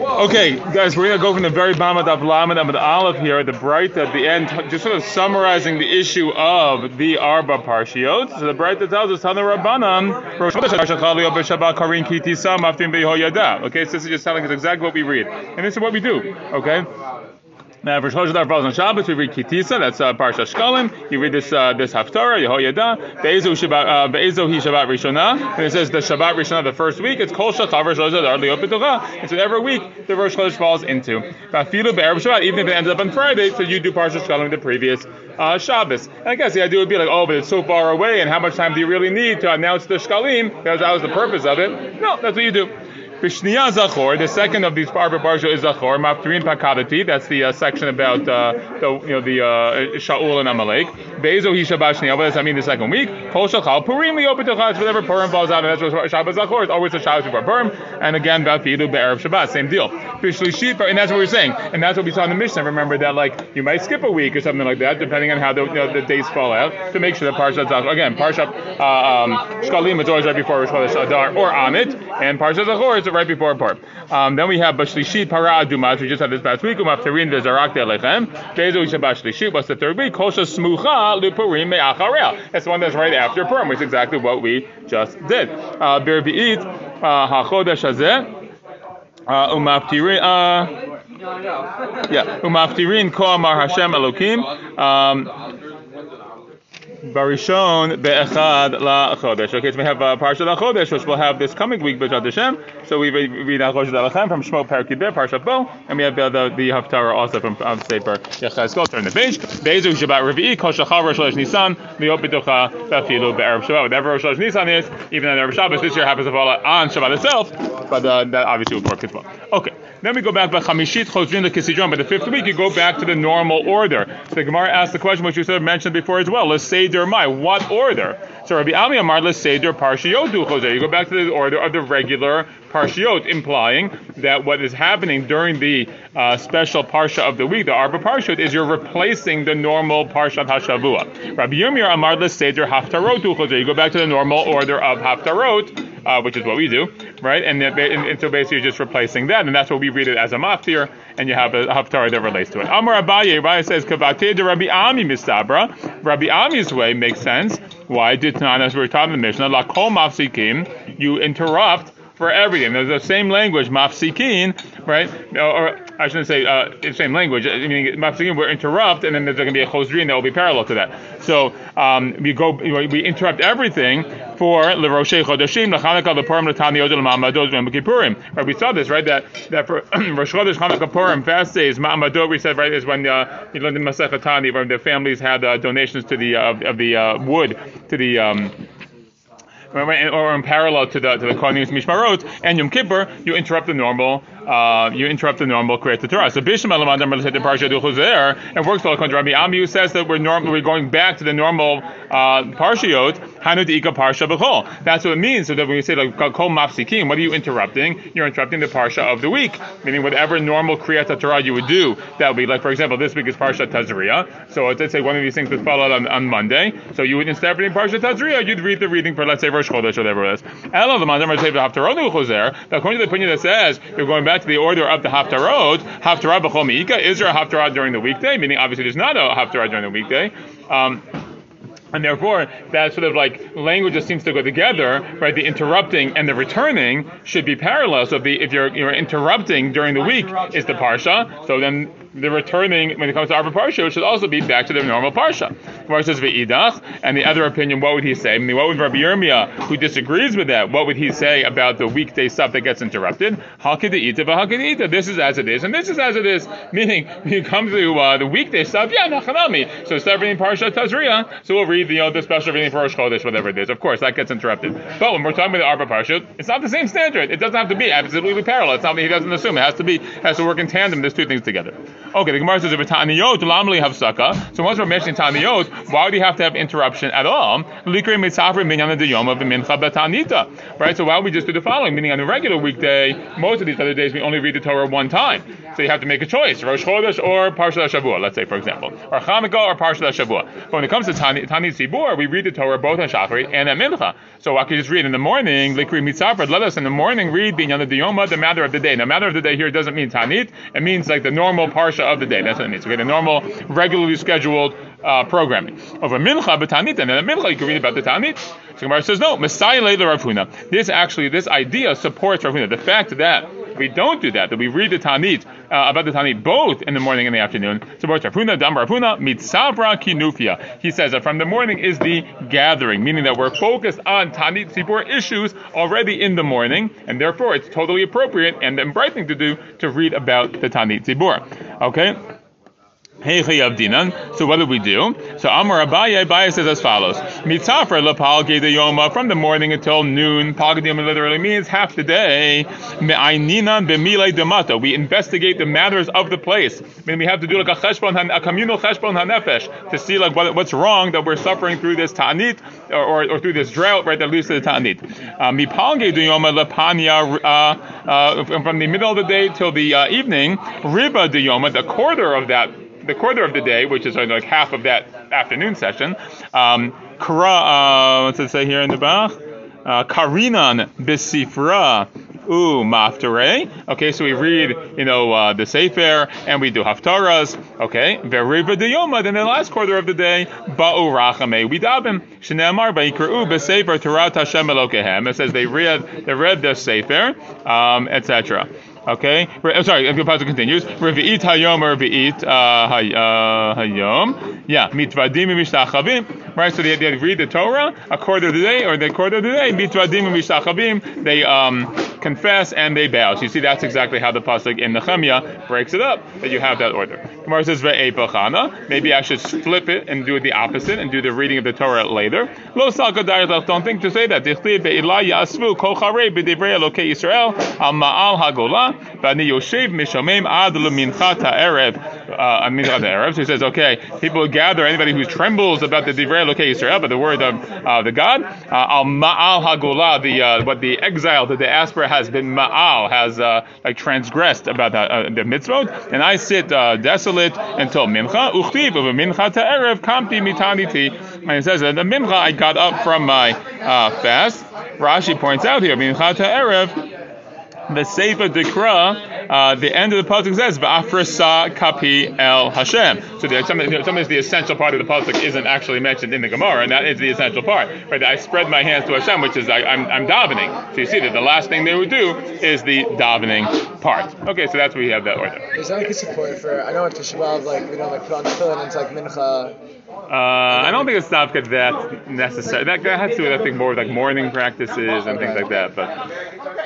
Okay, guys, we're gonna go from the very bottom of the Lamed the Aleph here, the bright at the end, just sort of summarizing the issue of the Arba Parshiot. So the bright tells us Tana Rabbanan, Okay, so this is just telling us exactly what we read, and this is what we do. Okay. Now, for Shlosh Dar falls on Shabbos, we read Kitisa, that's uh, Parsha Shkalim. You read this uh, this Haftarah, Yehoyada. Be'ezo Shabbat, uh, Be'ezo Hi Shabbat Rishona. And it says the Shabbat Rishonah, the first week, it's Kol Shachavar Shlosh Dar Leopitucha. And so every week, the Rosh Chodesh falls into. Bafilu Be'erev Shabbat, even if it ends up on Friday, so you do Parsha Shkalim the previous uh, Shabbos. And I guess the idea would be like, oh, but it's so far away, and how much time do you really need to announce the Shkalim? Because that was the purpose of it. No, that's what you do. Bishniya Zachor, the second of these Arba Parsha is Zachor. Maftirin Pakadati, that's the uh, section about uh, the you know the uh, Shaul and Amalek. Bezo Hishabash What does that mean? The second week. Kol Shachal Purim Liopetachas. Whatever Purim falls out, and that's what Shabbat Zachor is always a Shabbos before Purim. And again, Bafidu Be'erev Shabbat, same deal. Bishlishit, and that's what we're saying, and that's what we saw in the Mishnah. Remember that like you might skip a week or something like that, depending on how the, you know, the days fall out, to make sure that Parshat Zachor again Parshat uh, um, Shkalim is always right before Rosh Chodesh Adar or Amit, and Parshat Zachor is right before Purim. Um, then we have Bashlishit Para Adumat, we just had this past week, Umaftarin Vezarak Delechem, Bezu Shabashlishit, what's the third week? Kosha Smucha Lupurim Me'acharel. That's the one that's right after Purim, which is exactly what we just did. Uh, Birvi'it, uh, HaChodesh Hazeh, uh, Umaftirin, yeah, Umaftirin Ko Amar Hashem Elokim, um, Barishon be'echad la chodesh. Okay, so we have uh, Parshat Chodesh, which we'll have this coming week, B'Zhat Hashem. So we read Chodesh Alachem from Shmo Parakid Parshat Bo, and we have the, the Haftarah also from um, Sefer Yechazkel. Turn the page. Be'ezu Shabbat Revi'i Kol Shachar Rosh Chodesh Nisan Liot B'Tocha B'Afilu Be'erev Shabbat. Whatever Rosh Chodesh Nisan is, even on Erev Shabbos, this year happens to fall on Shabbat itself, but uh, that obviously would work as well. Okay, then we go back by Chamishit Chozrin the Kisidron. By the fifth week, you go back to the normal order. So the Gemara asked the question, which you sort of mentioned before as well. Let's say Seder Mai. What order? So Rabbi Ami Amar Seder Parshiyotu Jose. You go back to the order of the regular Parshiyot, implying that what is happening during the uh, special Parsha of the week, the Arba Parshiyot, is you're replacing the normal Parshat Hashavua. Rabbi Yirmiyah Amar Seder Haftarot Jose. You go back to the normal order of Haftarot. Uh, which is what we do, right? And, and, and, so basically you're just replacing that, and that's what we read it as a maftir, and you have a haftarah that relates to it. Amar Abaye, Abaye says, Kavate de Rabbi Ami mistabra. Rabbi Ami's way makes sense. Why did not, as we were talking in the Mishnah, la kol mafsikim, you interrupt for everything. There's the same language, mafsikin, right? Or, I shouldn't say uh, the same language. I mean, mafsikin will interrupt, and then there's going to be a chosrin that will be parallel to that. So um, we go, we interrupt everything for leroshei chodashim lechanukah lepurim letani odel ma'amadot v'mkipurim. Right, we saw this right that that for Rosh Chodesh Chanukah Purim fast days ma'amadot we said right is when uh, you learned in Masechet Tani when the families had uh, donations to the uh, of the uh, wood to the um, or in parallel to the to the Kohanim Mishmarot and Yom Kippur, you interrupt the normal uh, you interrupt the normal Kriyat Torah. So Elamandam the Parsha Duchuzer, and works well Rabbi Ami says that we're norm- we're going back to the normal uh, Parshiyot, That's what it means. So that when you say like Kol Mafsikim, what are you interrupting? You're interrupting the Parsha of the week, meaning whatever normal Kriyat Torah you would do, that would be like, for example, this week is Parsha Tazria. So let's say one of these things was followed on, on Monday. So you would instead of reading Parsha Tazria, you'd read the reading for let's say Rosh Chodesh or whatever it is. Elo the Mandam Haftaronu Chozer. According to the opinion that says you're going back back to the order of the haftarot, haftarah b'chol me'ika, is there a haftarah during the weekday? Meaning, obviously, there's not a haftarah during the weekday. Um, and therefore, that sort of like language that seems to go together, right? The interrupting and the returning should be parallel. So if, the, if you're, you're interrupting during the week is the parsha, so then the returning when it comes to Arba Parsha, should also be back to the normal Parsha. It says Ve'idach, and the other opinion, what would he say? I mean, what would Rabbi Yirmiyah, who disagrees with that, what would he say about the weekday stuff that gets interrupted? Hakidita This is as it is, and this is as it is. Meaning, when you come to uh, the weekday stuff, yeah, nachanami. So of reading Parsha Tazria, so we'll read the, you know, the special reading for Rosh Chodesh, whatever it is. Of course, that gets interrupted. But when we're talking about the Arba Parsha, it's not the same standard. It doesn't have to be absolutely parallel. It's not that he doesn't assume. It has to be, has to work in tandem, these two things together. Okay, the Gemara says if Taniyot, Lamli have sukkah. So once we're mentioning Taniyot, why do you have to have interruption at all? Right? So why don't we just do the following? Meaning on a regular weekday, most of these other days we only read the Torah one time. So you have to make a choice: Rosh Chodesh or Parshat Shavua. Let's say, for example, or Chanukah or Parshat Shavua. But when it comes to Tanit Tzibur, we read the Torah both on Shachrit and at Mincha. So I could just read in the morning, Likri Mitzafred. Let us in the morning read Binyan Diyoma, the matter of the day. Now, matter of the day here doesn't mean Tanit. It means like the normal parsha of the day. That's what it means. Okay, the normal, regularly scheduled uh, programming. Over Mincha, Tanit, and then Mincha you can read about the Tanit. So Gemara says no. Messiah Leila Rav. This actually, this idea supports Rav. The fact that we don't do that, that we read the Tanit uh, about the Tanit both in the morning and the afternoon. Supports Rav Huna, Dam Rav Huna, Mitzavra Kinufia. He says that from the morning is the gathering, meaning that we're focused on Tanit Tzibur issues already in the morning, and therefore it's totally appropriate and the right thing to do to read about the Tanit Tzibur. Okay? So what do we do? So Amar Abaye, Abaye says as follows: Mitzafra lepal yoma from the morning until noon. Palgadiyom literally means half the day. Me'aininan b'milei demata. We investigate the matters of the place. I mean, we have to do like a cheshbon, a communal cheshbon hanefesh to see like what, what's wrong that we're suffering through this ta'anit or, or, or, through this drought, right? That leads to the ta'anit. Uh, Mipal yoma lepania. Uh, uh, from the middle of the day till the uh, evening, riba de yoma, the quarter of that the quarter of the day, which is like half of that afternoon session, um, kara, uh, what's it say here in the Bach? Uh, Karinan bisifra u maftare. Okay, so we read, you know, uh, the Sefer and we do haftaras. Okay, veriva de yoma. Then the last quarter of the day, ba'u rachame we dabim. Shneamar ba'ikru besefer Torah Hashem Elokehem. It says they read they read the Sefer, um, etc. Okay, I'm sorry. If your pasuk continues, Revi'it hayom or Revi'it uh, uh, hayom. Yeah, mitvadim mishtachavim. Right. So they, they read the Torah a quarter of the day, or the quarter of the day. Mitvadim mishtachavim. They um, confess and they bow. So you see, that's exactly how the pasuk in Nehemiah breaks it up. That you have that order. Gemara says ve'epachana. Maybe I should flip it and do the opposite and do the reading of the Torah later. Lo. Don't think to say that. Yisrael al ma'al Mishamim Ad. Uh, Minchat Erev. He says, okay, people gather anybody who trembles about the Divrei Elokei Israel, but the word of uh, the God. Uh, Al Ma'al Hagolah, the uh, what the exile, that the diaspora has been Ma'al, has uh, like transgressed about the, uh, the mitzvot, and I sit desolate until Mincha. Uchtiv of Minchat Erev Kamti Mitaniti. And it says that the Mincha I got up from my fast. Rashi points out here, Minchat Erev the Sefer Dikra, uh, the end of the pasuk says "Va'afrasa kapi el Hashem." So there's some, sometimes the essential part of the pasuk isn't actually mentioned in the Gemara, and that is the essential part. Right? I spread my hands to Hashem, which is I, am I'm, I'm davening. So you see that the last thing they would do is the davening part. Okay, so that's where you have that order. Is that like a support for? I know at Tisha like we don't like put on the tefillin and it's like mincha. Uh, I don't think it's not that necessary. That, that has to do with I think more with like morning practices and things like that. But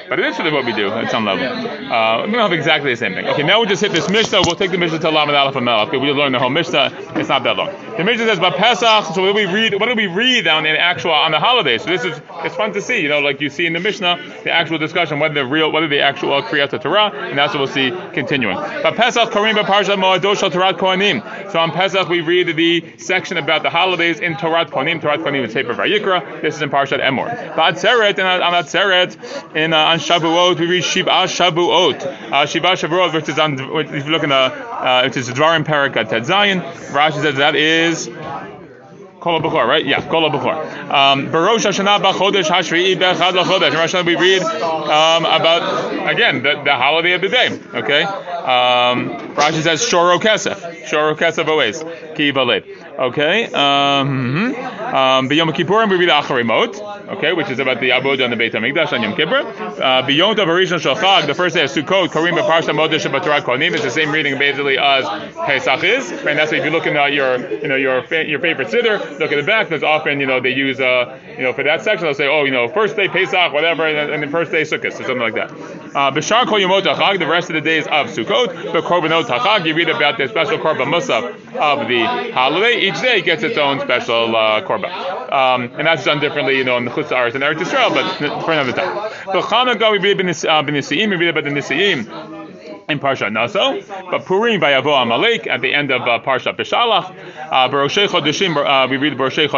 but sort what we do at some level. Uh, we don't have exactly the same thing. Okay, now we just hit this Mishnah. We'll take the Mishnah to Lamed Aleph and Okay, we learn the whole Mishnah. It's not that long. The Mishnah says, "But Pesach." So what do we read? What do we read on the actual on the holidays? So this is it's fun to see. You know, like you see in the Mishnah, the actual discussion whether the real whether the actual Kriyat Torah, and that's what we'll see continuing. But Pesach Karim Parsha Moadosh Torah Kohanim. So on Pesach we read the section about the holidays in Torah Kohanim. Torah Kohanim is Sefer Vayikra. This is in Parshat Emor. But and on Atzeret in uh, on Shavuot we read Shiva Shavuot. Uh, Shiva Shavuot, which is on if you look in the uh, which is Dvarim Parak Tet Zayin. Rashi says that is Kol Bechor, right? Yeah, Kol Bechor. Um, Barosh Hashanah B'Chodesh Hashvi'i Bechad L'Chodesh. Rosh Hashanah we read um, about again the, the holiday of the day. Okay. Um, Rashi says Shoro Kesef. Shoro Kesef always. Ki Okay. Um, mm-hmm. um, B'Yom Kippurim we read Acharei Mot okay, which is about the Abud on the Beit HaMikdash on Yom Kippur. Uh, Beyond the Rishon Shalchag, the first day of Sukkot, Karim Parsha Modesh B'Torah Kohanim, it's the same reading basically as Pesach is. And that's why if you look in uh, your, you know, your your favorite siddur, look at the back. There's often, you know, they use, uh, you know, for that section they'll say, oh, you know, first day Pesach, whatever, and then, the first day Sukkot, or something like that. Uh, B'Shar Kol Yomot Hachag, the rest of the days of Sukkot, the Korbanot Hachag, you read about the special Korban Musaf of the holiday. Each day gets its own special uh, Korban, um, and that's done differently, you know, in the Chutz and Eretz Yisrael, but for another time. But we read about the Nisi'im, we read about the Nisi'im in Parsha Naso, but Purim Vayavo Amalek at the end of uh, Parsha Beshalach. Uh, Chodeshim, uh, we read Baroshei.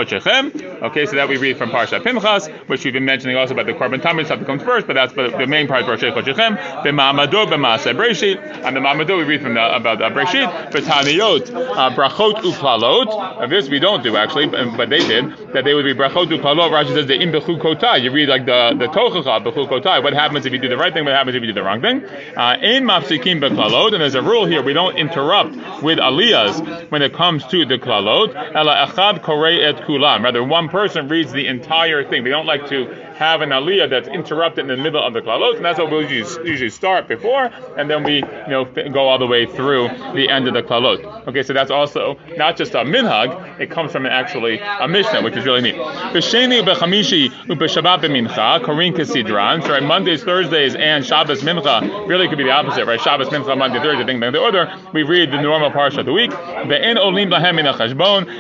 Okay, so that we read from Parsha Pinchas, which we've been mentioning also about the Korban Tamid stuff that comes first, but that's the main part of Baroshei Chodshechem. B'Ma'amado B'Maaseh Breshit, and the Ma'amado we read from the, about uh, Breshit. B'Taniyot uh, Brachot Uklalot. this we don't do actually, but, but, they did. That they would be Brachot Uklalot. Rashi says the Im Kotai. You read like the the Tochacha Kotai. What happens if you do the right thing? What happens if you do the wrong thing? Uh, in Mafsik mafsikim beklalot, and there's a rule here: we don't interrupt with aliyahs when it comes to the klalot. Ela echad korei et kulam. Rather, one person reads the entire thing. We don't like to have an aliyah that's interrupted in the middle of the klalot, and that's what we'll usually, usually start before, and then we you know go all the way through the end of the klalot. Okay, so that's also not just a minhag; it comes from actually a mishnah, which is really neat. B'sheni b'chamishi u'b'shabbat b'mincha korin kesidran. So right, Mondays, Thursdays, and Shabbos mincha really could be the opposite, right? Shabbos mincha Monday, Thursday, thing in the order. We read the normal parsha of the week. Ve'en olim lahem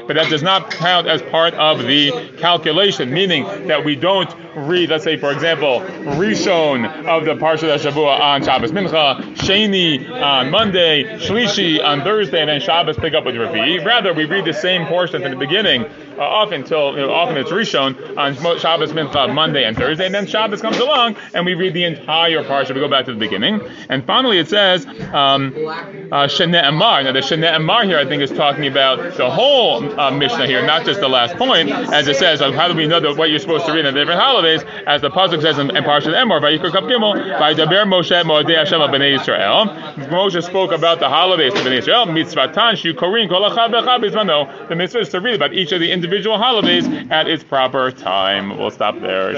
but that does not count as part of the calculation, meaning that we don't read, let's say, for example, Rishon of the Parsha Shavua on Shabbos Mincha, Sheni on Monday, Shlishi on Thursday, and then Shabbos pick up with Ravi. Rather, we read the same portion from the beginning uh, until you know, often it's Rishon on Shabbos Mincha Monday and Thursday, and then Shabbos comes along and we read the entire parsha. We go back to the beginning, and finally it says um, uh, Amar. Now the Shene Amar here I think is talking about the whole uh, Mishnah here, not just the last point, as it says. How do we know that what you're supposed to read the different holidays? As the pasuk says in, in Parshat Emor, Gimel, Vayidaber Moshe Moedei Hashem Bnei Yisrael. Moshe spoke about the holidays of Bnei Yisrael. Mitzvatan Shu Korin Kol Achad The mitzvah is to read about each of the individual holidays at its proper time. We'll stop there.